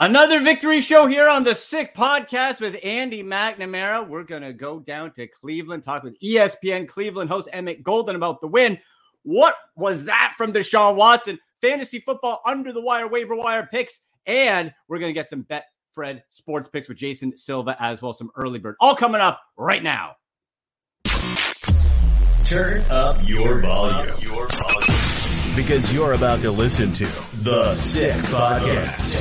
Another victory show here on the Sick Podcast with Andy McNamara. We're going to go down to Cleveland, talk with ESPN Cleveland host Emmett Golden about the win. What was that from Deshaun Watson? Fantasy football under the wire, waiver wire picks. And we're going to get some bet Fred sports picks with Jason Sylva as well, some early bird. All coming up right now. Turn up your volume. Your volume because you're about to listen to The Sick Podcast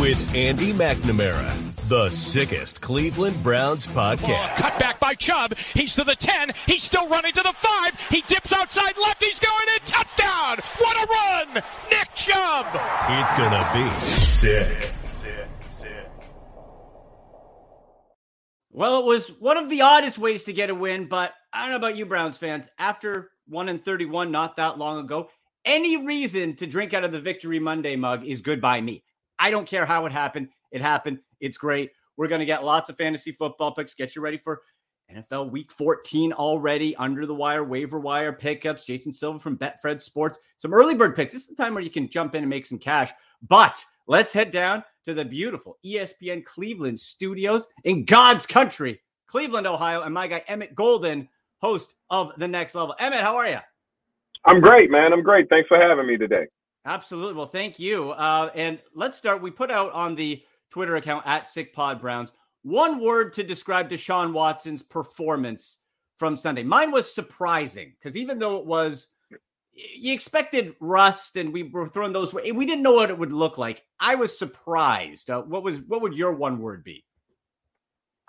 with Andy McNamara, the sickest Cleveland Browns podcast. cut back by Chubb. He's to the 10. He's still running to the 5. He dips outside left. He's going in. Touchdown. What a run. Nick Chubb. It's going to be sick. Sick, sick. Well, it was one of the oddest ways to get a win, but I don't know about you, Browns fans. After 1 and 31 not that long ago, any reason to drink out of the Victory Monday mug is good by me. I don't care how it happened. It happened. It's great. We're going to get lots of fantasy football picks. Get you ready for NFL Week 14 already. Under the wire, waiver wire pickups. Jason Sylva from Betfred Sports. Some early bird picks. This is the time where you can jump in and make some cash. But let's head down to the beautiful ESPN Cleveland studios in God's country, Cleveland, Ohio, and my guy Emmett Golden, host of The Next Level. Emmett, how are you? I'm great, man. I'm great. Thanks for having me today. Absolutely. Well, thank you. Uh, and let's start. We put out on the Twitter account at SickPod Browns one word to describe Deshaun Watson's performance from Sunday. Mine was surprising because even though it was, you expected rust and we were throwing those, we didn't know what it would look like. I was surprised. Uh, what was what would your one word be?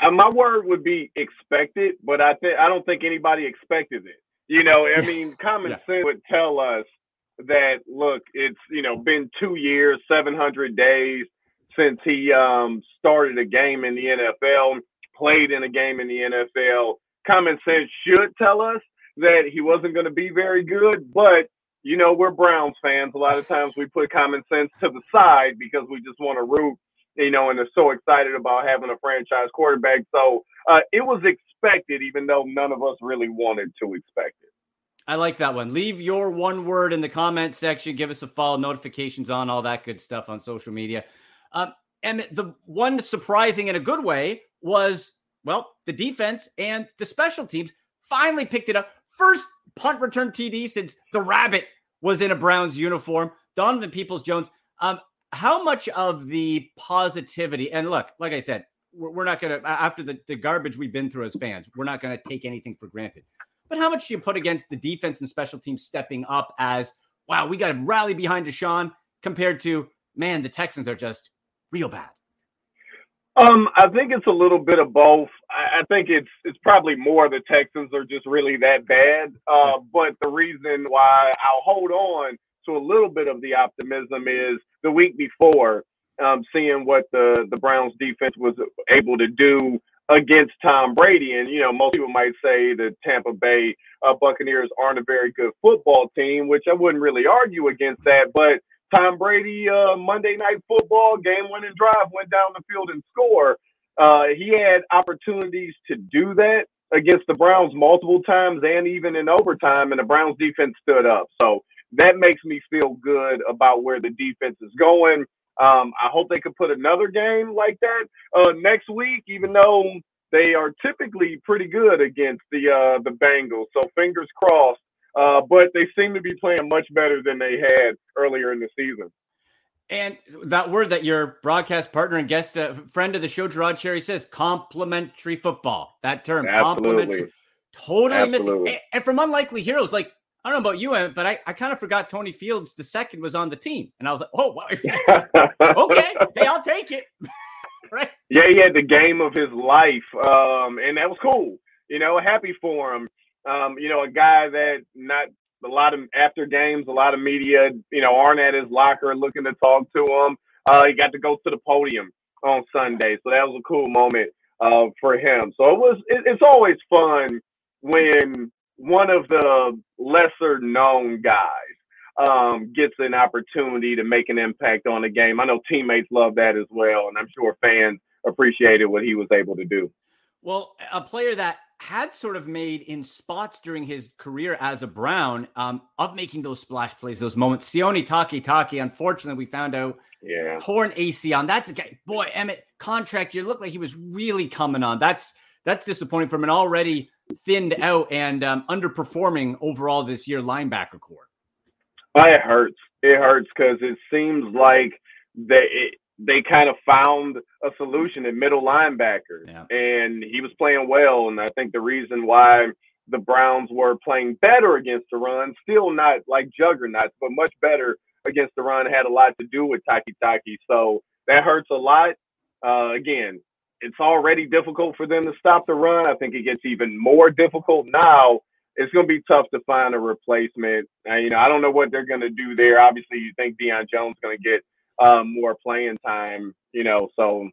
Uh, my word would be expected, but I think I don't think anybody expected it. You know, I mean, common yeah. sense would tell us that look, it's you know been two years, seven hundred days since he um, started a game in the NFL, played in a game in the NFL. Common sense should tell us that he wasn't going to be very good, but you know we're Browns fans. A lot of times we put common sense to the side because we just want to root you know, and they're so excited about having a franchise quarterback. So uh, it was expected, even though none of us really wanted to expect it. I like that one. Leave your one word in the comment section. Give us a follow, notifications on, all that good stuff on social media. Um, and the one surprising in a good way was, well, the defense and the special teams finally picked it up. First punt return TD since the Rabbit was in a Browns uniform. Donovan Peoples Jones. Um, how much of the positivity, and look, like I said, we're, we're not going to, after the, the garbage we've been through as fans, we're not going to take anything for granted. But how much do you put against the defense and special teams stepping up as, wow, we got to rally behind Deshaun compared to, man, the Texans are just real bad? Um, I think it's a little bit of both. I, I think it's it's probably more the Texans are just really that bad. Uh, but the reason why I'll hold on to a little bit of the optimism is the week before, um, seeing what the the Browns defense was able to do against Tom Brady. And, you know, most people might say the Tampa Bay uh, Buccaneers aren't a very good football team, which I wouldn't really argue against that. But Tom Brady, uh, Monday Night Football, game winning drive, went down the field and score. Uh, he had opportunities to do that against the Browns multiple times and even in overtime, and the Browns defense stood up. So that makes me feel good about where the defense is going. Um, I hope they could put another game like that uh, next week, even though they are typically pretty good against the uh, the Bengals. So fingers crossed. Uh, but they seem to be playing much better than they had earlier in the season. And that word that your broadcast partner and guest uh, friend of the show, Gerard Cherry, says complementary football. That term, Absolutely. complementary. Totally Absolutely. missing. And from Unlikely Heroes, like I don't know about you, but I, I kind of forgot Tony Fields the second was on the team, and I was like, oh, wow. okay, hey, I'll take it. right? Yeah, he had the game of his life, um, and that was cool. You know, happy for him. Um, you know, a guy that not a lot of after games, a lot of media, you know, aren't at his locker looking to talk to him. Uh, he got to go to the podium on Sunday, so that was a cool moment uh, for him. So it was. It, it's always fun when one of the lesser known guys um, gets an opportunity to make an impact on the game. I know teammates love that as well, and I'm sure fans appreciated what he was able to do. Well, a player that had sort of made in spots during his career as a Brown um, of making those splash plays, those moments. Sione Takitaki, unfortunately, we found out Yeah. Torn on That's a guy. Boy, Emmett contract year looked like he was really coming on. That's that's disappointing from an already thinned out and um, underperforming overall this year linebacker core. Oh, it hurts. It hurts because it seems like they it, they kind of found a solution at middle linebacker, Yeah. and he was playing well. And I think the reason why the Browns were playing better against the run, still not like juggernauts, but much better against the run, had a lot to do with Takitaki. So that hurts a lot. Uh, again, it's already difficult for them to stop the run. I think it gets even more difficult now. It's going to be tough to find a replacement. Uh, you know, I don't know what they're going to do there. Obviously, you think Deion Jones going to get um, more playing time. You know, so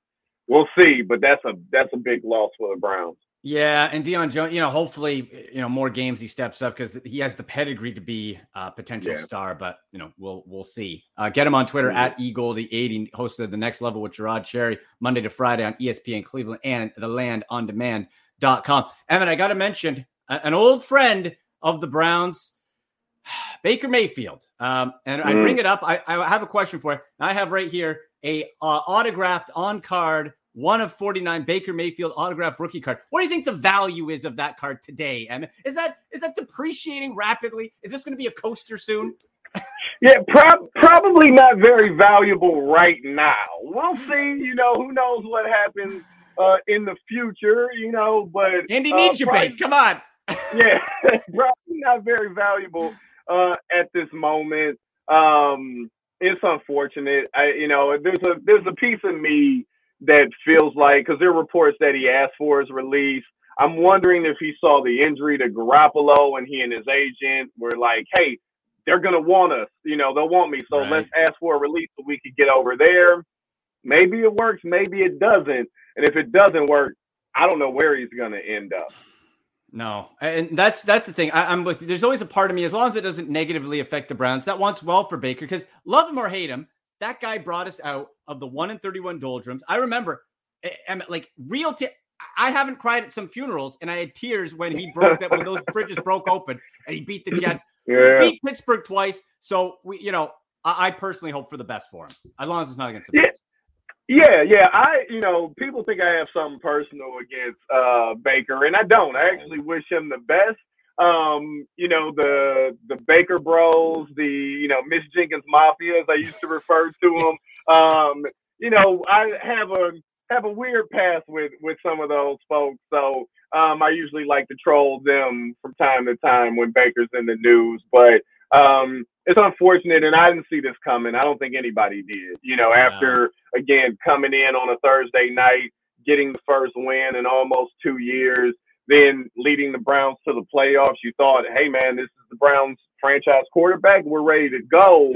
we'll see. But that's a that's a big loss for the Browns. Yeah, and Deion Jones, you know, hopefully, you know, more games he steps up because he has the pedigree to be a potential Yeah. star. But you know, we'll we'll see. Uh, get him on Twitter Mhm. at eGoldie80, hosted the next level with Gerard Cherry Monday to Friday on ESPN Cleveland and the landondemand.com. Evan, I got to mention an old friend of the Browns, Baker Mayfield. Um, and I Mm. bring it up. I, I have a question for you. I have right here a uh, autographed on card, one of 49 Baker Mayfield autographed rookie card. What do you think the value is of that card today? And is that is that depreciating rapidly? Is this going to be a coaster soon? Yeah, prob- probably not very valuable right now. We'll see. You know, who knows what happens uh, in the future. You know, but Andy uh, needs you, babe. Come on. yeah, probably not very valuable uh, at this moment. Um, it's unfortunate. I, you know, there's a there's a piece of me that feels like because there are reports that he asked for his release. I'm wondering if he saw the injury to Garoppolo and he and his agent were like, "Hey, they're gonna want us. You know, they'll want me. So Right. let's ask for a release so we could get over there." Maybe it works. Maybe it doesn't. And if it doesn't work, I don't know where he's gonna end up. No, and that's that's the thing. I, I'm with. you. There's always a part of me, as long as it doesn't negatively affect the Browns, that wants well for Baker. Because love him or hate him, that guy brought us out of the one and thirty-one doldrums. I remember, eh, em- like real. T- I haven't cried at some funerals, and I had tears when he broke that when those bridges broke open and he beat the Jets, Yeah. beat Pittsburgh twice. So we, you know, I, I personally hope for the best for him, as long as it's not against the Yeah. Browns. Yeah, yeah. I, you know, people think I have something personal against uh, Baker, and I don't. I actually wish him the best. Um, you know, the the Baker Bros, the you know Miss Jenkins Mafia, as I used to refer to them. Um, you know, I have a have a weird past with with some of those folks, so um, I usually like to troll them from time to time when Baker's in the news, but. Um, it's unfortunate, and I didn't see this coming. I don't think anybody did. You know, after again coming in on a Thursday night, getting the first win in almost two years, then leading the Browns to the playoffs. You thought, hey man, this is the Browns franchise quarterback. We're ready to go.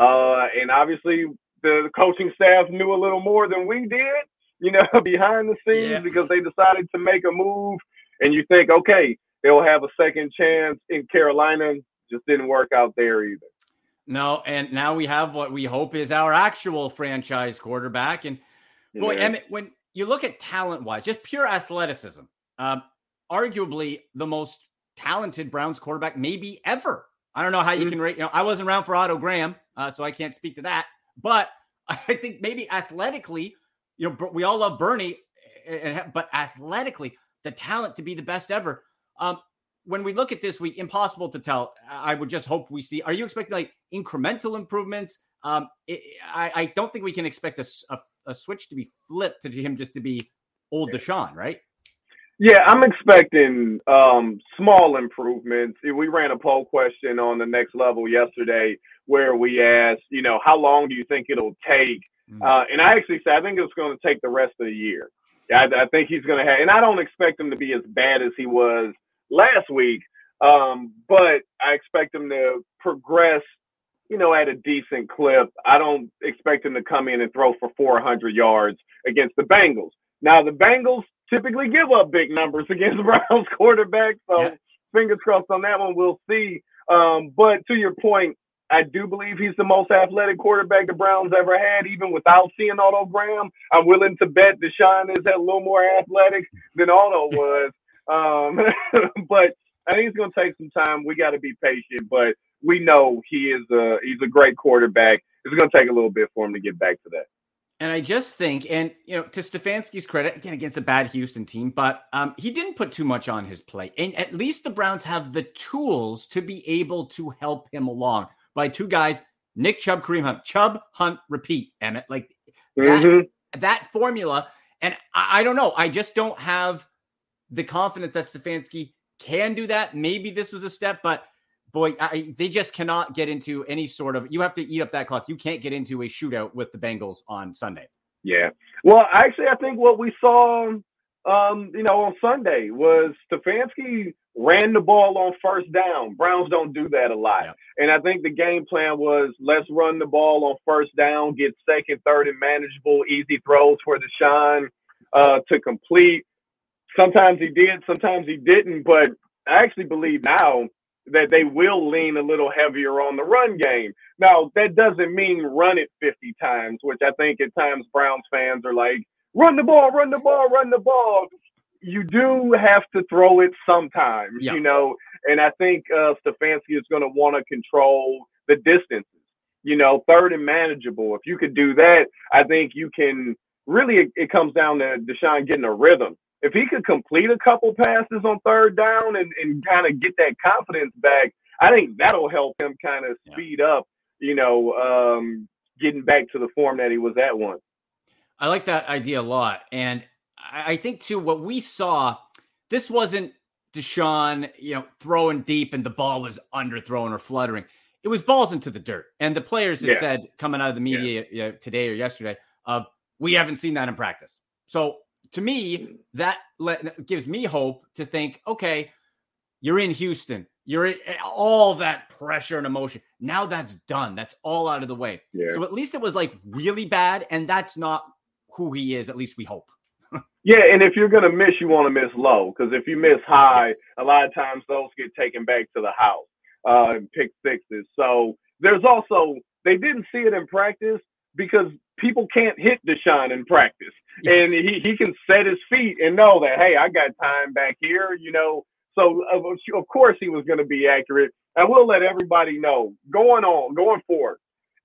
Uh, and obviously the, coaching staff knew a little more than we did, you know, behind the scenes Yeah. because they decided to make a move. And you think, okay, they'll have a second chance in Carolina. Just didn't work out there either. No, and now we have what we hope is our actual franchise quarterback. And boy, Yeah. Emmett, when you look at talent wise, just pure athleticism, um, arguably the most talented Browns quarterback maybe ever. I don't know how you Mhm. can rate. You know, I wasn't around for Otto Graham, uh, so I can't speak to that. But I think maybe athletically, you know, we all love Bernie, but athletically, the talent to be the best ever. Um, when we look at this week, impossible to tell. I would just hope we see. Are you expecting like incremental improvements? Um, it, I, I don't think we can expect a switch to be flipped to him just to be old Deshaun, right? Yeah, I'm expecting um, small improvements. We ran a poll question on the next level yesterday where we asked, you know, how long do you think it'll take? Mm. Uh, and I actually said, I think it's going to take the rest of the year. I, I think he's going to have, and I don't expect him to be as bad as he was last week, um, but I expect him to progress, you know, at a decent clip. I don't expect him to come in and throw for 400 yards against the Bengals. Now, the Bengals typically give up big numbers against Browns quarterbacks, so Yeah. fingers crossed on that one. We'll see. Um, but to your point, I do believe he's the most athletic quarterback the Browns ever had, even without seeing Otto Graham. I'm willing to bet Deshaun is a little more athletic than Otto was. Um, but I think it's going to take some time. We got to be patient, but we know he is a he's a great quarterback. it's going to take a little bit for him to get back to that. And I just think, and you know, to Stefanski's credit, again against a bad Houston team, but um, he didn't put too much on his plate. And at least the Browns have the tools to be able to help him along by two guys, Nick Chubb, Kareem Hunt, Chubb, Hunt, repeat, Emmett. Like that, mm-hmm. that formula. And I, I don't know. I just don't have the confidence that Stefanski can do that. Maybe this was a step, but boy, I, they just cannot get into any sort of. You have to eat up that clock. You can't get into a shootout with the Bengals on Sunday. Yeah. Well, actually, I think what we saw, um, you know, on Sunday was Stefanski ran the ball on first down. Browns don't do that a lot. Yeah. And I think the game plan was let's run the ball on first down, get second, third, and manageable, easy throws for Deshaun uh, to complete. Sometimes he did, sometimes he didn't, but I actually believe now that they will lean a little heavier on the run game. Now, that doesn't mean run it 50 times, which I think at times Browns fans are like, run the ball, run the ball, run the ball. You do have to throw it sometimes, yeah. you know, and I think uh, Stefanski is going to want to control the distances, you know, third and manageable. If you could do that, I think you can really, it, it comes down to Deshaun getting a rhythm if he could complete a couple passes on third down and, and kind of get that confidence back, I think that'll help him kind of speed yeah. up, you know, um, getting back to the form that he was at once. I like that idea a lot. And I think, too, what we saw, this wasn't Deshaun, you know, throwing deep and the ball was underthrown or fluttering. It was balls into the dirt. And the players had yeah. said coming out of the media yeah. today or yesterday of, we haven't seen that in practice. So to me, that gives me hope to think, okay, you're in Houston. You're in eh, all that pressure and emotion. Now that's done. That's all out of the way. Yeah. So at least it was like really bad, and that's not who he is. At least we hope. yeah, and if you're gonna miss, you want to miss low because if you miss high, a lot of times those get taken back to the house uh, and pick sixes. So there's also they didn't see it in practice because people can't hit Deshaun in practice. Yes. And he, he can set his feet and know that, hey, I got time back here, you know. So, of, of course, he was going to be accurate. I will let everybody know going on, going forward,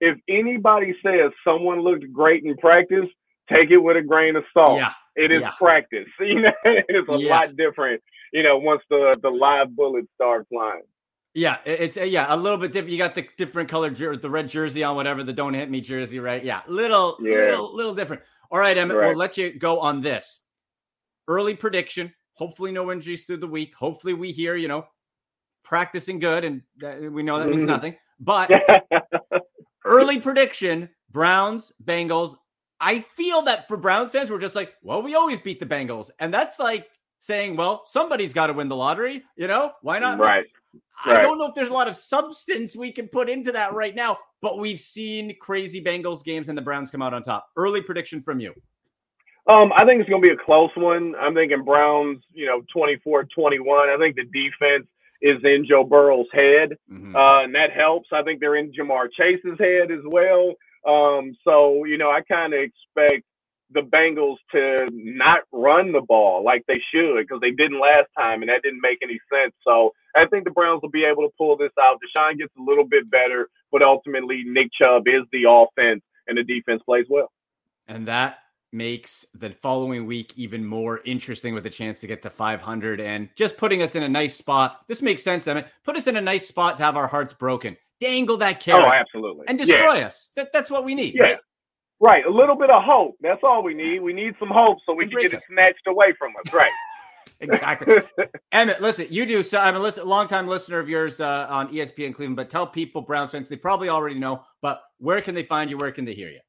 if anybody says someone looked great in practice, take it with a grain of salt. Yeah. It is yeah. practice. You know, it's a yeah. lot different, you know, once the, the live bullets start flying. Yeah, it's yeah, a little bit different. You got the different colored jer- the red jersey on, whatever the "Don't Hit Me" jersey, right? Yeah, little, yeah. little, little different. All right, Emmett, right. we'll let you go on this early prediction. Hopefully, no injuries through the week. Hopefully, we hear you know practicing good, and we know that means mm-hmm. nothing. But early prediction: Browns, Bengals. I feel that for Browns fans, we're just like, well, we always beat the Bengals, and that's like saying, well, somebody's got to win the lottery. You know, why not? Right. I don't know if there's a lot of substance we can put into that right now, but we've seen crazy Bengals games and the Browns come out on top. Early prediction from you. Um, I think it's going to be a close one. I'm thinking Browns, you know, 24 21. I think the defense is in Joe Burrow's head, mm-hmm. uh, and that helps. I think they're in Ja'Marr Chase's head as well. Um, so, you know, I kind of expect the Bengals to not run the ball like they should because they didn't last time and that didn't make any sense. So I think the Browns will be able to pull this out. Deshaun gets a little bit better, but ultimately Nick Chubb is the offense and the defense plays well. And that makes the following week even more interesting with a chance to get to 500 and just putting us in a nice spot. This makes sense, Emmett. Put us in a nice spot to have our hearts broken. Dangle that carrot. Oh, absolutely. And destroy yeah. us. That, that's what we need. Yeah. Right? Right, a little bit of hope. That's all we need. We need some hope so we can get us. it snatched away from us. Right. exactly. Emmett, listen, you do. So I'm a listen, long-time listener of yours uh, on ESPN Cleveland, but tell people, Browns fans, they probably already know, but where can they find you? Where can they hear you?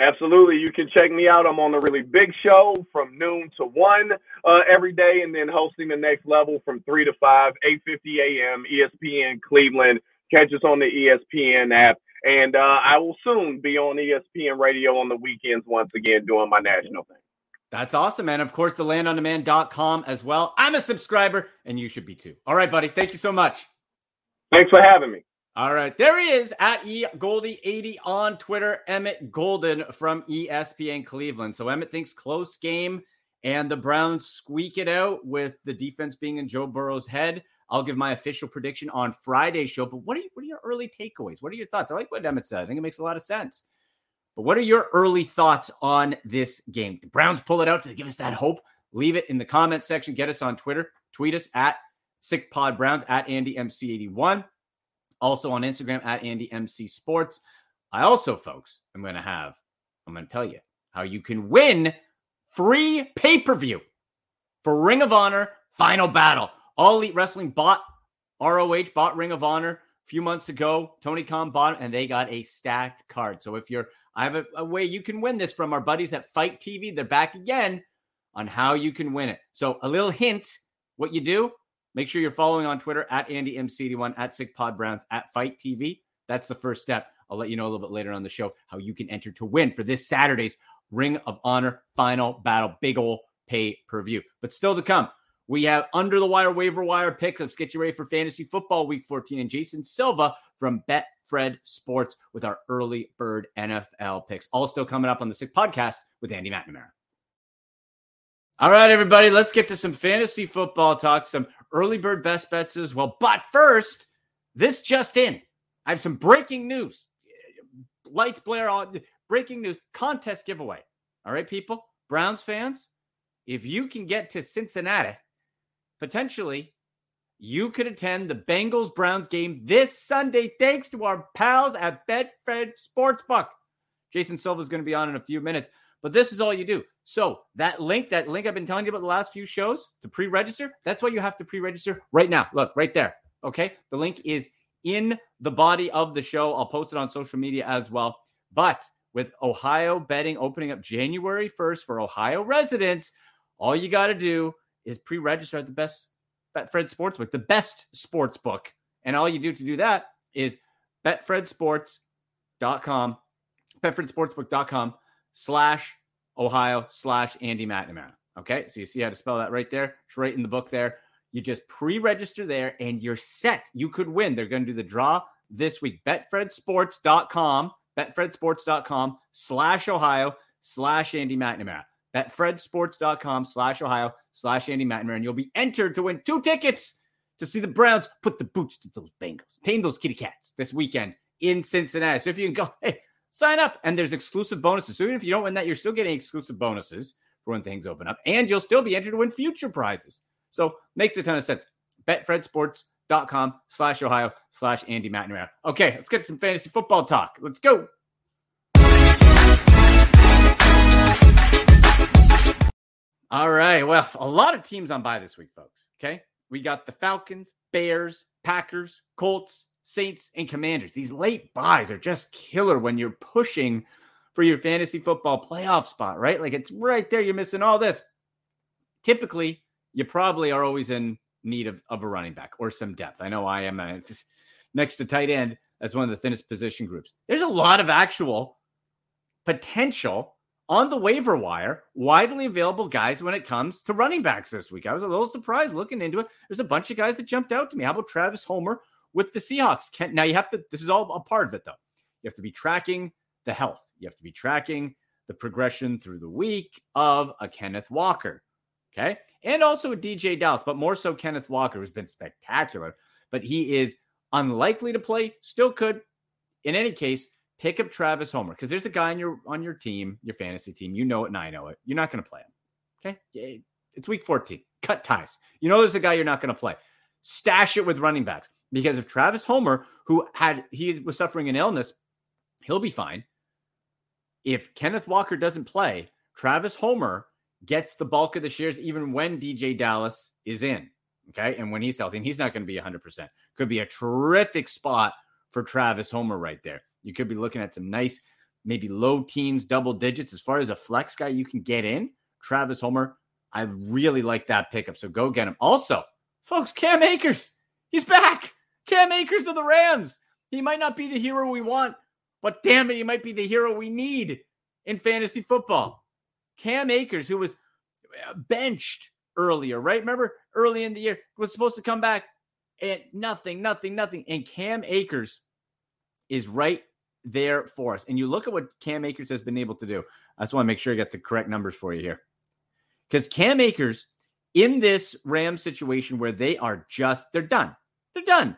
Absolutely. You can check me out. I'm on the really big show from noon to one uh, every day, and then hosting the next level from three to five, 8:50 a.m. ESPN Cleveland. Catch us on the ESPN app. And uh, I will soon be on ESPN radio on the weekends once again doing my national thing. That's awesome, man. Of course, the landondemand.com as well. I'm a subscriber, and you should be too. All right, buddy. Thank you so much. Thanks for having me. All right. There he is at egoldie80 on Twitter. Emmett Golden from ESPN Cleveland. So Emmett thinks close game, and the Browns squeak it out with the defense being in Joe Burrow's head. I'll give my official prediction on Friday's show. But what are you, what are your early takeaways? What are your thoughts? I like what Emmett said. I think it makes a lot of sense. But what are your early thoughts on this game? The Browns pull it out to give us that hope. Leave it in the comment section. Get us on Twitter. Tweet us at SickPodBrowns at AndyMC81. Also on Instagram at AndyMC Sports. I also, folks, I'm going to have, I'm going to tell you how you can win free pay per view for Ring of Honor Final Battle. All Elite Wrestling bought ROH, bought Ring of Honor a few months ago. Tony Khan bought it, and they got a stacked card. So if you're, I have a, a way you can win this from our buddies at FITE TV. They're back again on how you can win it. So a little hint what you do, make sure you're following on Twitter at AndyMC81, at SickPodBrowns, at FITE TV. That's the first step. I'll let you know a little bit later on the show how you can enter to win for this Saturday's Ring of Honor Final Battle, big ol' pay per view. But still to come, we have under the wire waiver wire picks. Let's get you ready for fantasy football week 14 and Jason Sylva from Betfred Sports with our early bird NFL picks. All still coming up on the Sick Podcast with Andy McNamara. All right, everybody, let's get to some fantasy football talk, some early bird best bets as well. But first, this just in. I have some breaking news. Lights blare on breaking news contest giveaway. All right, people, Browns fans, if you can get to Cincinnati, potentially you could attend the Bengals Browns game this Sunday thanks to our pals at Betfred Sportsbook. Jason Sylva is going to be on in a few minutes. But this is all you do. So that link, that link I've been telling you about the last few shows to pre-register, that's why you have to pre-register right now. Look, right there. Okay. The link is in the body of the show. I'll post it on social media as well. But with Ohio betting opening up January 1st for Ohio residents, all you got to do is pre-register at the best Betfred Sportsbook, the best sports book. And all you do to do that is betfredsports.com, betfredsportsbook.com slash Ohio slash Andy McNamara. Okay. So you see how to spell that right there. It's right in the book there. You just pre register there and you're set. You could win. They're going to do the draw this week. BetFredSports.com, BetFredSports.com slash Ohio slash Andy McNamara. BetFredSports.com slash Ohio slash Andy McNamara. And you'll be entered to win two tickets to see the Browns put the boots to those Bengals, tame those kitty cats this weekend in Cincinnati. So if you can go, hey, sign up and there's exclusive bonuses. So even if you don't win that, you're still getting exclusive bonuses for when things open up and you'll still be entered to win future prizes. So makes a ton of sense. BetFredSports.com slash Ohio slash Andy McNamara. Okay, let's get some fantasy football talk. Let's go. All right. Well, a lot of teams on bye this week, folks. Okay. We got the Falcons, Bears, Packers, Colts, Saints, and Commanders. These late byes are just killer when you're pushing for your fantasy football playoff spot, right? Like it's right there. You're missing all this. Typically, you probably are always in need of, of a running back or some depth. I know I am next to tight end. That's one of the thinnest position groups. There's a lot of actual potential on the waiver wire, widely available guys when it comes to running backs this week. I was a little surprised looking into it. There's a bunch of guys that jumped out to me. How about Travis Homer, with the Seahawks. Can, now you have to, this is all a part of it though. You have to be tracking the health. You have to be tracking the progression through the week of a Kenneth Walker. Okay. And also a DeeJay Dallas, but more so Kenneth Walker, who's been spectacular, but he is unlikely to play, still could. In any case, pick up Travis Homer because there's a guy on your on your team, your fantasy team. You know it, and I know it. You're not going to play him. Okay. It's week 14. Cut ties. You know there's a guy you're not going to play. Stash it with running backs. Because if Travis Homer, who had he was suffering an illness, he'll be fine. If Kenneth Walker doesn't play, Travis Homer gets the bulk of the shares even when DJ Dallas is in. Okay. And when he's healthy, and he's not going to be 100%. Could be a terrific spot for Travis Homer right there. You could be looking at some nice, maybe low teens, double digits. As far as a flex guy you can get in, Travis Homer, I really like that pickup. So go get him. Also, folks, Cam Akers, he's back. Cam Akers of the Rams. He might not be the hero we want, but damn it, he might be the hero we need in fantasy football. Cam Akers, who was uh, benched earlier, right? Remember early in the year, was supposed to come back and nothing, nothing, nothing. And Cam Akers is right there for us. And you look at what Cam Akers has been able to do. I just want to make sure I get the correct numbers for you here. Because Cam Akers in this Ram situation where they are just they're done. They're done.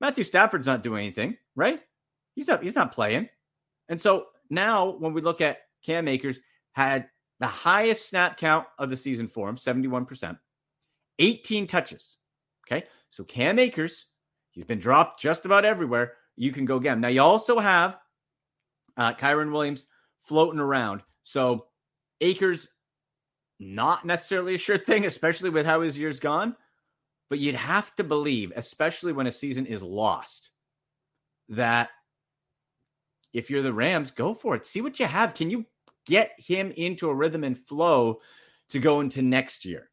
Matthew Stafford's not doing anything, right? He's not he's not playing. And so now when we look at Cam Akers had the highest snap count of the season for him, 71%, 18 touches. Okay. So Cam Akers, he's been dropped just about everywhere. You can go get him. Now you also have uh Kyren Williams floating around. So Akers not necessarily a sure thing, especially with how his year's gone. But you'd have to believe, especially when a season is lost, that if you're the Rams, go for it. See what you have. Can you get him into a rhythm and flow to go into next year?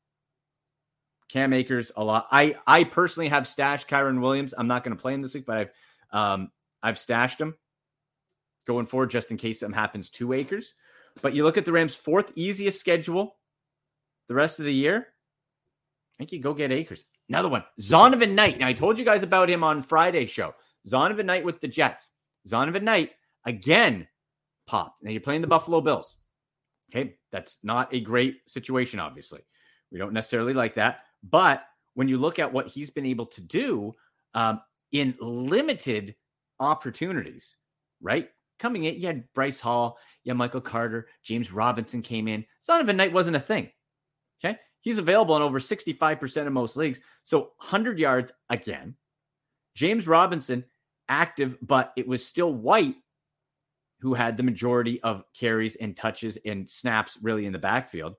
Cam Akers, a lot. I I personally have stashed Kyren Williams. I'm not going to play him this week, but I've um I've stashed him going forward just in case something happens to Akers. But you look at the Rams' fourth easiest schedule the rest of the year. I think you go get Akers. Another one, Zonovan Knight. Now I told you guys about him on Friday's show. Zonovan Knight with the Jets. Zonovan Knight again popped. Now you're playing the Buffalo Bills. Okay, that's not a great situation, obviously. We don't necessarily like that. But when you look at what he's been able to do um, in limited opportunities, right? Coming in, you had Breece Hall, you had Michael Carter, James Robinson came in. Zonovan Knight wasn't a thing. Okay. He's available in over 65% of most leagues. So 100 yards again. James Robinson active, but it was still White who had the majority of carries and touches and snaps really in the backfield.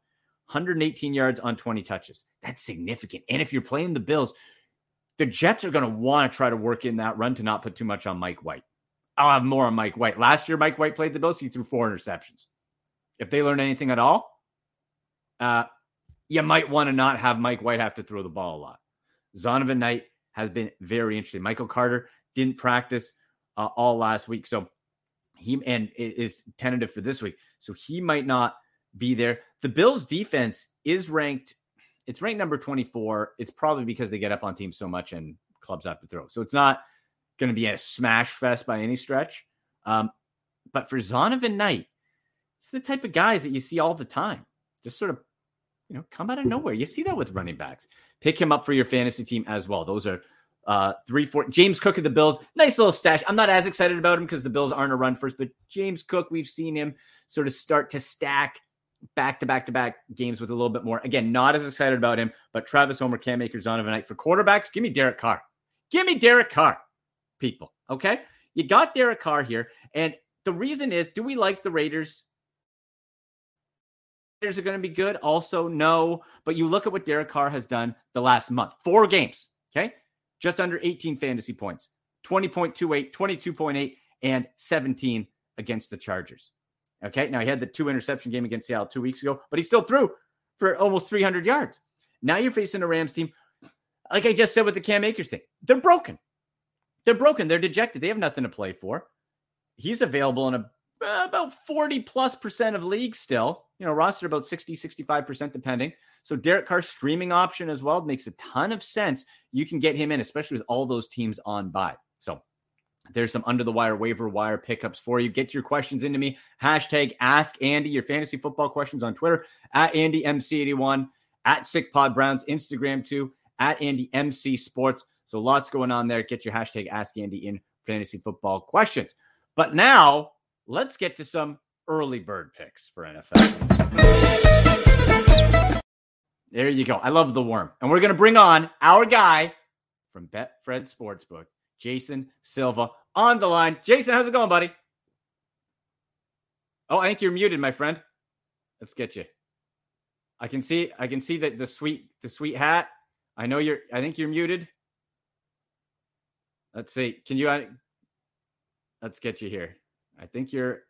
118 yards on 20 touches. That's significant. And if you're playing the Bills, the Jets are going to want to try to work in that run to not put too much on Mike White. I'll have more on Mike White. Last year, Mike White played the Bills. He threw four interceptions. If they learn anything at all, uh, you might want to not have Mike White have to throw the ball a lot. Zonovan Knight has been very interesting. Michael Carter didn't practice uh, all last week, so he and is tentative for this week, so he might not be there. The Bills' defense is ranked; it's ranked number twenty-four. It's probably because they get up on teams so much and clubs have to throw, so it's not going to be a smash fest by any stretch. Um, but for Zonovan Knight, it's the type of guys that you see all the time, just sort of you know, come out of nowhere. You see that with running backs. Pick him up for your fantasy team as well. Those are uh three, four. James Cook of the Bills, nice little stash. I'm not as excited about him because the Bills aren't a run first, but James Cook, we've seen him sort of start to stack back to back to back games with a little bit more. Again, not as excited about him, but Travis Homer, Cam Akers a Knight for quarterbacks. Give me Derek Carr. Give me Derek Carr, people. Okay. You got Derek Carr here. And the reason is do we like the Raiders? Raiders are going to be good? Also, no. But you look at what Derek Carr has done the last month four games, okay? Just under 18 fantasy points 20.28, 22.8, and 17 against the Chargers. Okay. Now he had the two interception game against Seattle two weeks ago, but he still threw for almost 300 yards. Now you're facing a Rams team, like I just said with the Cam Akers thing, they're broken. They're broken. They're dejected. They have nothing to play for. He's available in a uh, about 40 plus percent of leagues still, you know, roster about 60, 65% depending. So Derek Carr streaming option as well makes a ton of sense. You can get him in, especially with all those teams on bye. So there's some under the wire waiver wire pickups for you. Get your questions into me. Hashtag ask Andy your fantasy football questions on Twitter at Andy MC81 at SickPod Browns, Instagram too, at Andy MC Sports. So lots going on there. Get your hashtag ask Andy in fantasy football questions. But now let's get to some early bird picks for NFL. There you go. I love the worm. And we're going to bring on our guy from Betfred Sportsbook, Jason Sylva, on the line. Jason, how's it going, buddy? Oh, I think you're muted, my friend. Let's get you. I can see I can see that the sweet the sweet hat. I know you're I think you're muted. Let's see. Can you uh, let's get you here. I think you're.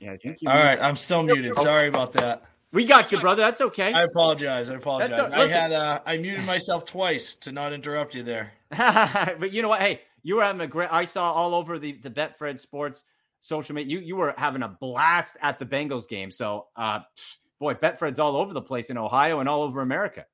Yeah, I think you. All right, I'm still muted. Sorry about that. We got you, brother. That's okay. I apologize. I apologize. A, I had uh, I muted myself twice to not interrupt you there. but you know what? Hey, you were having a great. I saw all over the the Betfred Sports social media. You you were having a blast at the Bengals game. So, uh, boy, Betfred's all over the place in Ohio and all over America.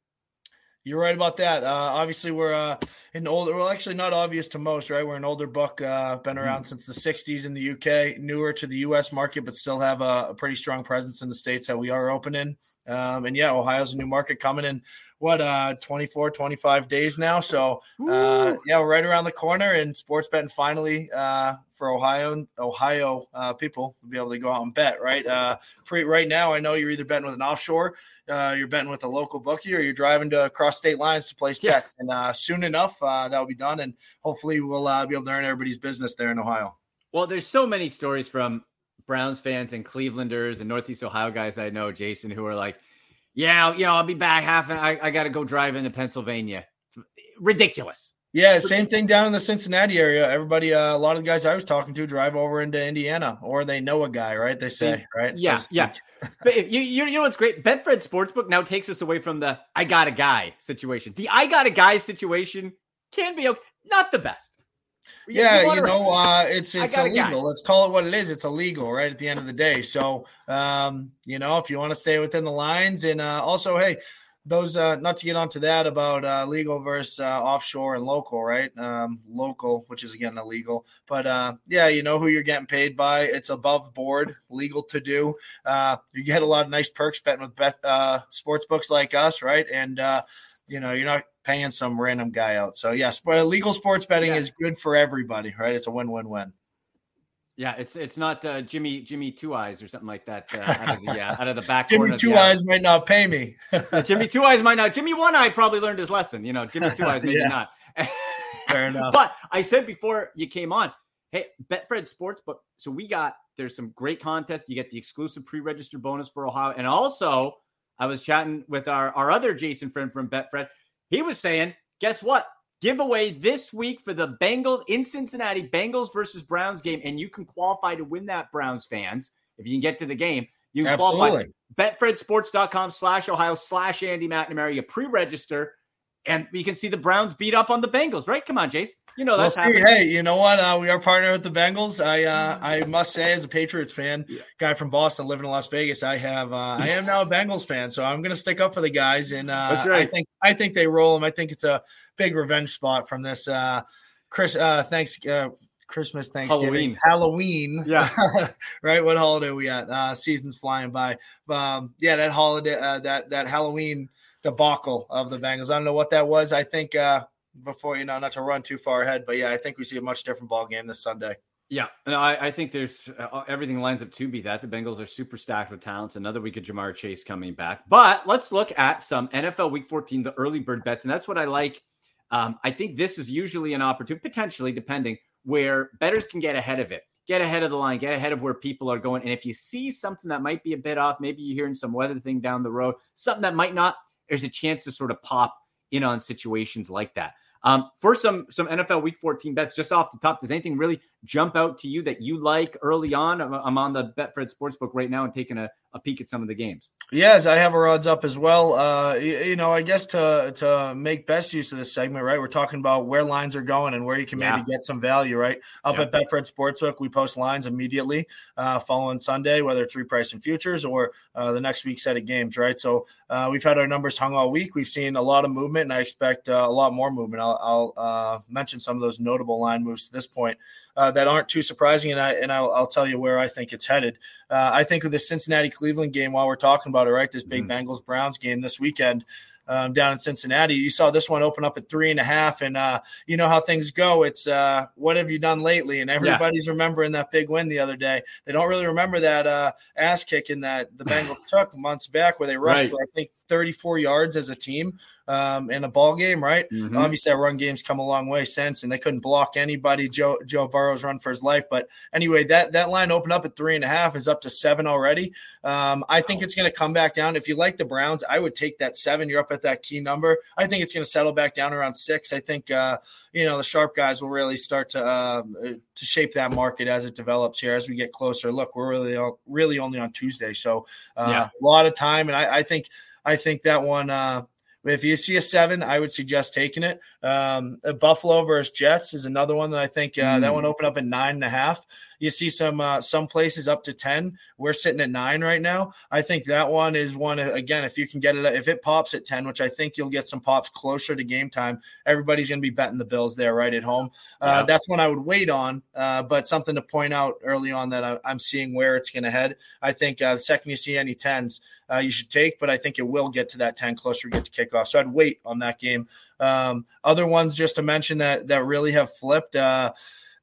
You're right about that. Uh, obviously, we're uh, an older, well, actually, not obvious to most, right? We're an older book, uh, been mm-hmm. around mm-hmm. since the 60s in the UK, newer to the US market, but still have a, a, pretty strong presence in the states that we are open in. Um, and yeah, Ohio's a new market coming in what uh 24 25 days now. So uh yeah we're right around the corner and sports betting finally uh for ohio ohio uh people will be able to go out and bet right? Uh pre right now i know you're either betting with an offshore uh you're betting with a local bookie or you're driving to cross state lines to place yeah. bets. And uh soon enough uh that'll be done and hopefully we'll uh, be able to earn everybody's business there in ohio. Well there's so many stories from browns fans and clevelanders and northeast ohio guys i know jason who are like yeah, yeah, I'll be back half. And I, I got to go drive into Pennsylvania. ridiculous. Yeah, same thing down in the Cincinnati area. Everybody, uh, a lot of the guys I was talking to drive over into Indiana, or they know a guy, right? They say, right? Yeah, so yeah. but you, you, you know what's great? Betfred Sportsbook now takes us away from the "I got a guy" situation. The "I got a guy" situation can be okay, not the best yeah, you, you know, uh, it's it's illegal. Let's call it what it is. It's illegal, right? At the end of the day. So, um, you know, if you want to stay within the lines, and uh, also, hey, those uh, not to get onto that about uh, legal versus uh, offshore and local, right? Um, local, which is again illegal, but uh, yeah, you know who you're getting paid by. It's above board, legal to do. Uh, you get a lot of nice perks betting with bet, uh, sports books like us, right? And uh, you know you're not paying some random guy out. So yes, but legal sports betting yeah. is good for everybody, right? It's a win-win-win. Yeah, it's it's not uh, Jimmy Jimmy Two Eyes or something like that uh, out of the uh, out of the back. Jimmy Two Eyes might not pay me. yeah, Jimmy Two Eyes might not. Jimmy One Eye probably learned his lesson. You know, Jimmy Two Eyes maybe yeah. not. Fair enough. But I said before you came on, hey, Betfred Sports, Sportsbook. So we got there's some great contests. You get the exclusive pre-registered bonus for Ohio, and also I was chatting with our our other Jason friend from Betfred. He was saying, guess what? Giveaway this week for the Bengals in Cincinnati, Bengals versus Browns game, and you can qualify to win that, Browns fans. If you can get to the game, you can Absolutely. qualify. BetFredSports.com slash Ohio slash Andy McNamara. You pre-register and we can see the Browns beat up on the Bengals, right? Come on, Jace. You know that's we'll Hey, you know what? Uh, we are partnered with the Bengals. I uh, I must say, as a Patriots fan, yeah. guy from Boston living in Las Vegas, I have uh, I am now a Bengals fan, so I'm going to stick up for the guys, and uh, that's right. I think I think they roll them. I think it's a big revenge spot from this uh, Chris. Uh, thanks. Christmas, Thanksgiving, Halloween. Halloween. Yeah. right. What holiday we at? Uh, season's flying by. Um, yeah, that holiday, uh, that, that Halloween debacle of the Bengals. I don't know what that was. I think uh, before you know, not to run too far ahead, but yeah, I think we see a much different ball game this Sunday. Yeah, no, I, I think there's uh, everything lines up to be that the Bengals are super stacked with talents. Another week of Ja'Marr Chase coming back, but let's look at some NFL Week 14, the early bird bets, and that's what I like. Um, I think this is usually an opportunity, potentially depending, where betters can get ahead of it, get ahead of the line, get ahead of where people are going. And if you see something that might be a bit off, maybe you're hearing some weather thing down the road, something that might not there's a chance to sort of pop in on situations like that. Um, for some some NFL Week 14 bets, just off the top, does anything really jump out to you that you like early on? I'm on the Betfred Sportsbook right now and taking a, a peek at some of the games. Yes, I have our odds up as well. Uh, you, you, know, I guess to to make best use of this segment, right? We're talking about where lines are going and where you can yeah. maybe get some value, right? Up yeah. at Betfred Sportsbook, we post lines immediately uh, following Sunday, whether it's repricing futures or uh, the next week's set of games, right? So uh, we've had our numbers hung all week. We've seen a lot of movement, and I expect uh, a lot more movement. I'll, I'll uh, mention some of those notable line moves to this point uh, that aren't too surprising, and I and I'll, I'll, tell you where I think it's headed. Uh, I think of the Cincinnati Cleveland game while we're talking about it, right? This big mm-hmm. Bengals Browns game this weekend um, down in Cincinnati. You saw this one open up at three and a half, and uh, you know how things go. It's uh, what have you done lately? And everybody's yeah. remembering that big win the other day. They don't really remember that uh, ass kicking that the Bengals took months back, where they rushed right. for I think 34 yards as a team um, in a ball game, right? Mm-hmm. Obviously, that run game's come a long way since, and they couldn't block anybody. Joe Joe Burrow's run for his life, but anyway, that that line opened up at three and a half, is up to seven already. Um, I think it's going to come back down. If you like the Browns, I would take that seven. You're up at that key number. I think it's going to settle back down around six. I think uh, you know the sharp guys will really start to uh, to shape that market as it develops here as we get closer. Look, we're really really only on Tuesday, so uh, yeah. a lot of time, and I, I think. I think that one, uh, if you see a seven, I would suggest taking it. Um, Buffalo versus Jets is another one that I think uh, mm. that one opened up at nine and a half. You see some uh, some places up to ten. We're sitting at nine right now. I think that one is one again. If you can get it, if it pops at ten, which I think you'll get some pops closer to game time, everybody's going to be betting the Bills there right at home. Uh, That's one I would wait on. Uh, but something to point out early on that I, am seeing where it's going to head. I think uh, the second you see any tens, uh, you should take, but I think it will get to that 10 closer we get to kickoff. So I'd wait on that game. Um, other ones just to mention that that really have flipped. Uh,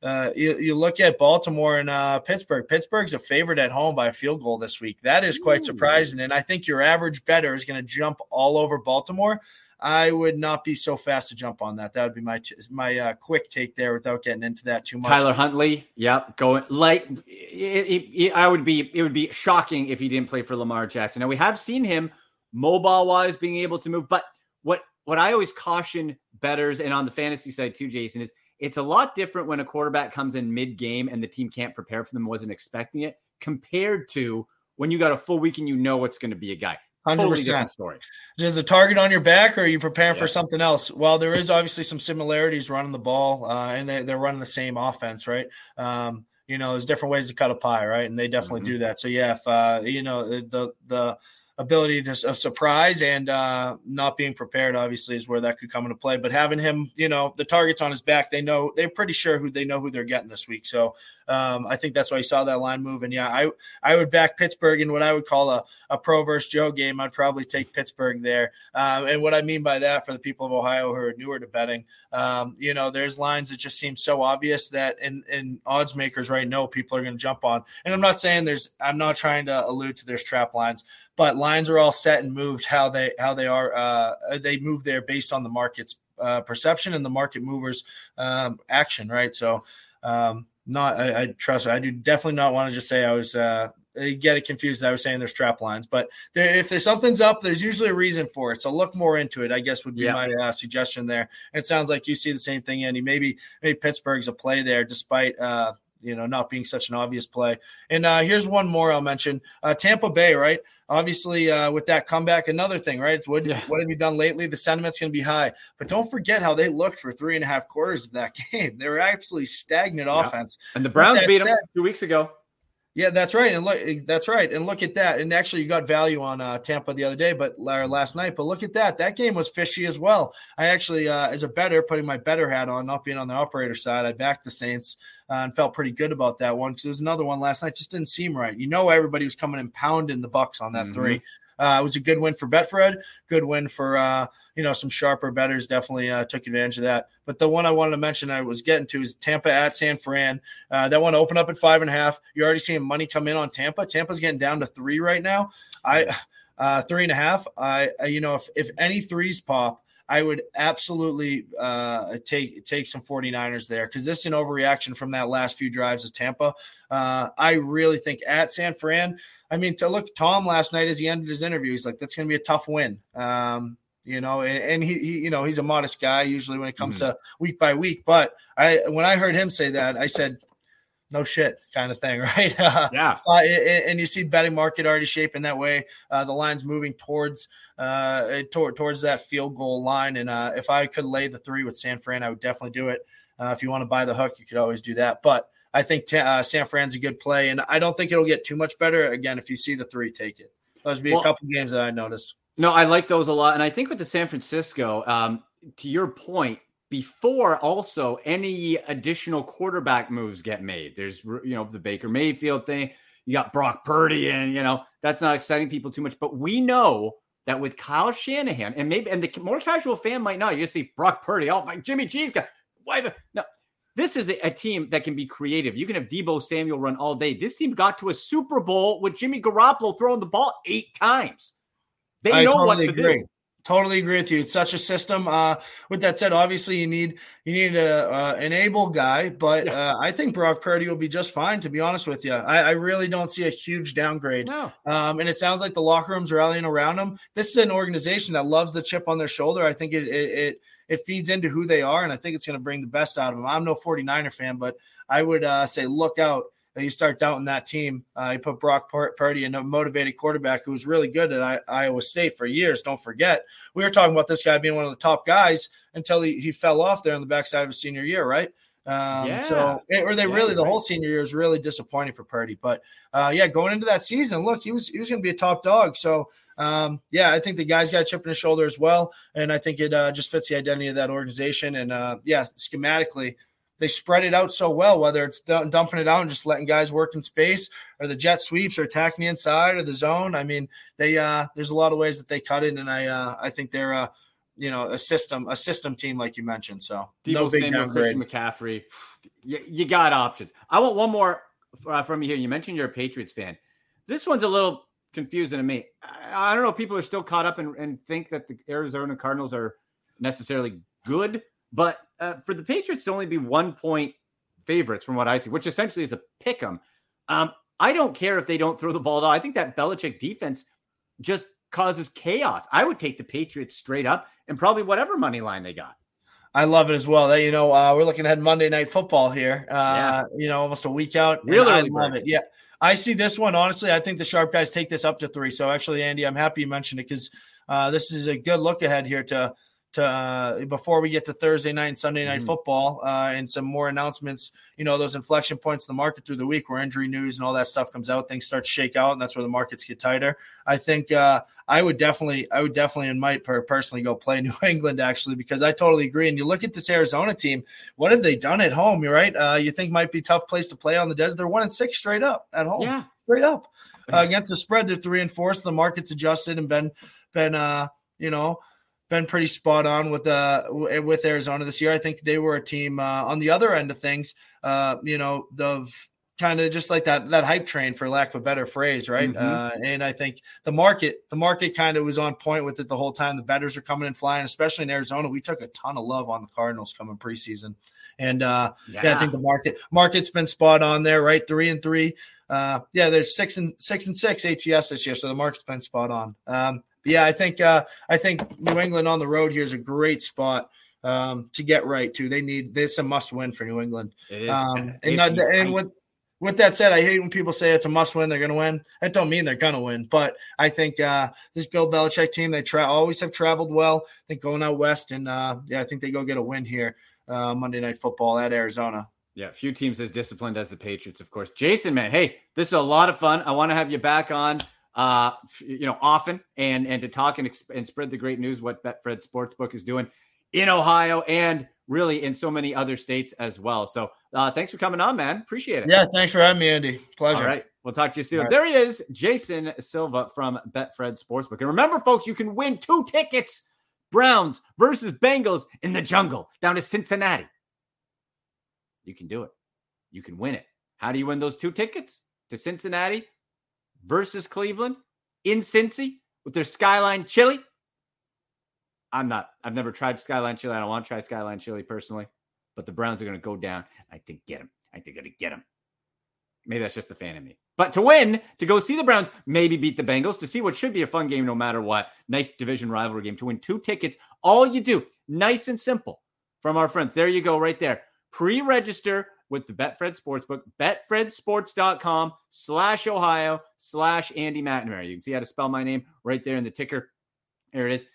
uh, you, you, look at Baltimore and uh, Pittsburgh. Pittsburgh's a favorite at home by a field goal this week. That is quite surprising. And I think your average better is going to jump all over Baltimore. I would not be so fast to jump on that. That would be my t- my uh, quick take there without getting into that too much. Tyler Huntley, yep, going like it, it, it, I would be. It would be shocking if he didn't play for Lamar Jackson. Now we have seen him mobile wise being able to move, but what what I always caution betters and on the fantasy side too, Jason is it's a lot different when a quarterback comes in mid game and the team can't prepare for them, wasn't expecting it, compared to when you got a full week and you know it's going to be a guy. Hundred percent story. Is the target on your back, or are you preparing yeah. for something else? Well, there is obviously some similarities running the ball, uh, and they, they're running the same offense, right? Um, you know, there's different ways to cut a pie, right? And they definitely mm-hmm. do that. So yeah, if uh, you know the the ability to, of surprise and uh, not being prepared obviously is where that could come into play. But having him you know the targets on his back they know they're pretty sure who they know who they're getting this week. So um, i think that's why you saw that line move. And yeah i i would back pittsburgh in what i would call a, a pro versus joe game. I'd probably take pittsburgh there. Um, and what i mean by that for the people of ohio who are newer to betting um, you know there's lines that just seem so obvious that in, in odds makers right now people are going to jump on. And i'm not saying there's i'm not trying to allude to there's trap lines but lines are all set and moved how they how they are uh, they move there based on the market's uh, perception and the market movers um, action right? So um, not I, I, trust I do definitely not want to just say I was uh, get it confused I was saying there's trap lines but there, if there's something's up there's usually a reason for it. So look more into it I guess would be yeah. my uh, suggestion there. And it sounds like you see the same thing Andy. Maybe maybe Pittsburgh's a play there despite uh, you know, not being such an obvious play. And uh, here's one more I'll mention: uh, Tampa Bay, right? Obviously, uh, with that comeback, another thing, right? What, yeah. what have you done lately? The sentiment's going to be high, but don't forget how they looked for three and a half quarters of that game. They were absolutely stagnant yeah. offense. And the Browns beat said, them two weeks ago. Yeah, that's right. And look, that's right. And look at that. And actually, you got value on uh, Tampa the other day, but last night. But look at that. That game was fishy as well. I actually, uh, as a better, putting my better hat on, not being on the operator side, I backed the Saints uh, and felt pretty good about that one because there was another one last night just didn't seem right. You know, everybody was coming and pounding the Bucks on that mm-hmm. three. Uh, it was a good win for Betfred. Good win for uh, you know some sharper betters. Definitely uh, took advantage of that. But the one I wanted to mention I was getting to is Tampa at San Fran. Uh, that one opened up at five and a half. You're already seeing money come in on Tampa. Tampa's getting down to three right now. I uh, three and a half. I you know if if any threes pop. I would absolutely uh, take take some 49ers there because this is an overreaction from that last few drives of Tampa. Uh, I really think at San Fran, I mean, to look Tom last night as he ended his interview, he's like, that's going to be a tough win. Um, you know, and, and he, he, you know, he's a modest guy usually when it comes mm-hmm. to week by week. But I, when I heard him say that, I said, no shit kind of thing, right? yeah. Uh, and you see betting market already shaping that way. Uh, the line's moving towards uh, toward, towards that field goal line. And uh, if I could lay the three with San Fran, I would definitely do it. Uh, if you want to buy the hook, you could always do that. But I think uh, San Fran's a good play, and I don't think it'll get too much better. Again, if you see the three, take it. Those would be well, a couple games that I noticed. No, I like those a lot, and I think with the San Francisco, um, to your point, before also any additional quarterback moves get made. There's you know the Baker Mayfield thing. You got Brock Purdy, and you know that's not exciting people too much. But we know that with Kyle Shanahan, and maybe and the more casual fan might not, you see Brock Purdy. Oh my, Jimmy G's got why? No, this is a, a, team that can be creative. You can have Deebo Samuel run all day. This team got to a Super Bowl with Jimmy Garoppolo throwing the ball eight times. They I know totally what to agree. do. Totally agree with you. It's such a system. Uh, with that said, obviously you need you need a uh, an able guy, but uh, I think Brock Purdy will be just fine. To be honest with you, I, I really don't see a huge downgrade. No. Um, and it sounds like the locker room's rallying around him. This is an organization that loves the chip on their shoulder. I think it, it, it it feeds into who they are, and I think it's going to bring the best out of them. I'm no 49er fan, but I would uh, say look out. You start doubting that team. Uh, you put Brock Purdy, in a motivated quarterback who was really good at I- Iowa State for years. Don't forget, we were talking about this guy being one of the top guys until he, he fell off there on the backside of his senior year, right? Um, yeah. So, eh, or they yeah, really the right. whole senior year was really disappointing for Purdy. But uh, yeah, going into that season, look, he was he was going to be a top dog. So um, yeah, I think the guy's got a chip in his shoulder as well, and I think it uh, just fits the identity of that organization. And uh, yeah, schematically, they spread it out so well, whether it's dumping it out and just letting guys work in space, or the jet sweeps, or attacking the inside, or the zone. I mean, they uh, there's a lot of ways that they cut it, and I uh, I think they're uh, you know a system a system team like you mentioned. So Deebo no big Samuel, Christian McCaffrey, you, you, got options. I want one more uh, from you here. You mentioned you're a Patriots fan. This one's a little confusing to me. I, I don't know. People are still caught up and, and think that the Arizona Cardinals are necessarily good, but uh, for the Patriots to only be one point favorites from what I see, which essentially is a pick 'em. Um, I don't care if they don't throw the ball at all. I think that Belichick defense just causes chaos. I would take the Patriots straight up and probably whatever money line they got. I love it as well. That you know, uh, we're looking at Monday Night Football here. Uh, yeah. You know, almost a week out. Really, I love it. Yeah, I see this one. Honestly, I think the sharp guys take this up to three. So actually, Andy, I'm happy you mentioned it because uh, this is a good look ahead here to to uh, before we get to Thursday night and Sunday night mm-hmm. football uh, and some more announcements. You know, those inflection points in the market through the week where injury news and all that stuff comes out, things start to shake out, and that's where the markets get tighter. I think uh, I would definitely, I would definitely, and might personally go play New England actually because I totally agree. And you look at this Arizona team, what have they done at home? You're right. Uh, you think might be tough place to play on the desert. They're one and six straight up at home. Yeah, straight up uh, against the spread. They're three and four, so the market's adjusted and been been uh, you know been pretty spot on with uh with Arizona this year. I think they were a team uh, on the other end of things. Uh, you know, of kind of just like that that hype train, for lack of a better phrase, right? Mm-hmm. Uh, and I think the market the market kind of was on point with it the whole time. The betters are coming and flying, especially in Arizona. We took a ton of love on the Cardinals coming preseason, and uh, yeah. yeah I think the market market's been spot on there, right? Three and three. Uh, yeah, there's six and six and six ATS this year, so the market's been spot on. Um, yeah, I think uh, I think New England on the road here is a great spot um, to get right to. They need this a must win for New England. It is, um, and, and, and with with that said, I hate when people say it's a must win. They're going to win. That don't mean they're going to win, but I think uh, this Bill Belichick team they tra- always have traveled well. I think going out west, and uh, yeah, I think they go get a win here uh, Monday Night Football at Arizona. Yeah, few teams as disciplined as the Patriots, of course. Jason, man, hey, this is a lot of fun. I want to have you back on uh, you know, often and and to talk and, and spread the great news what Betfred Sportsbook is doing in Ohio and really in so many other states as well. So uh, thanks for coming on, man. Appreciate it. Yeah, thanks for having me, Andy. Pleasure. All right. We'll talk to you soon. Right. There he is, Jason Sylva from Betfred Sportsbook. And remember, folks, you can win two tickets Browns versus Bengals in the jungle down to Cincinnati. You can do it. You can win it. How do you win those two tickets to Cincinnati? Versus Cleveland in Cincy with their Skyline chili. I'm not, I've never tried Skyline chili. I don't want to try Skyline chili personally, but the Browns are going to go down. I think get them. I think they're going to get them. Maybe that's just a fan of me. But to win, to go see the Browns, maybe beat the Bengals, to see what should be a fun game no matter what. Nice division rivalry game. To win two tickets, all you do, nice and simple from our friends. There you go, right there. Pre register with the Betfred Sportsbook, betfredsports.com slash Ohio slash Andy McNamara. You can see how to spell my name right there in the ticker. There it is.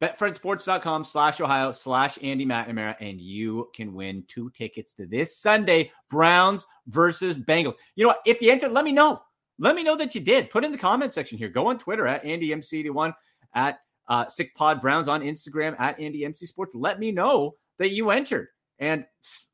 Betfredsports.com slash Ohio slash Andy McNamara, and you can win two tickets to this Sunday, Browns versus Bengals. You know what? If you enter, let me know. Let me know that you did. Put in the comment section here. Go on Twitter at AndyMC81, at uh, SickPod Browns on Instagram, at AndyMC Sports. Let me know that you entered. And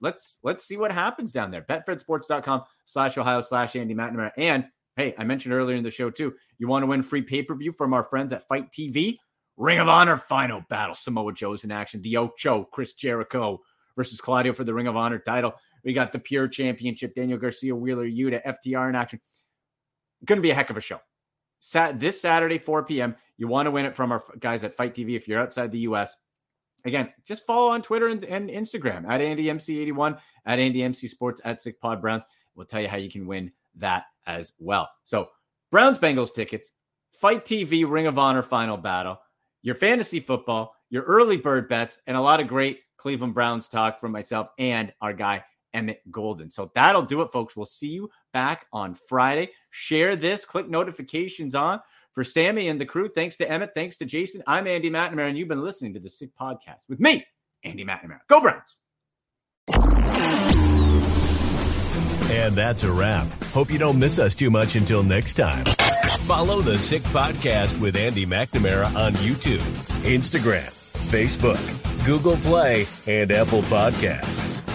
let's let's see what happens down there. Betfredsports.com slash Ohio slash Andy McNamara. And hey, I mentioned earlier in the show too, you want to win free pay-per-view from our friends at FITE TV? Ring of Honor final battle. Samoa Joe's in action. The Ocho, Chris Jericho versus Claudio for the Ring of Honor title. We got the Pure Championship, Daniel Garcia, Wheeler Yuta, FTR in action. Going to be a heck of a show. Sat this Saturday, 4 p.m. You want to win it from our guys at FITE TV if you're outside the U.S again, just follow on Twitter and, and Instagram at AndyMC81, at AndyMC Sports, at SickPod Browns. We'll tell you how you can win that as well. So, Browns Bengals tickets, FITE TV Ring of Honor final battle, your fantasy football, your early bird bets, and a lot of great Cleveland Browns talk from myself and our guy, Emmett Golden. So that'll do it, folks. We'll see you back on Friday. Share this, click notifications on for Sammy and the crew, thanks to Emmett, thanks to Jason. I'm Andy McNamara, and you've been listening to the Sick Podcast with me, Andy McNamara. Go Browns! And that's a wrap. Hope you don't miss us too much until next time. Follow the Sick Podcast with Andy McNamara on YouTube, Instagram, Facebook, Google Play, and Apple Podcasts.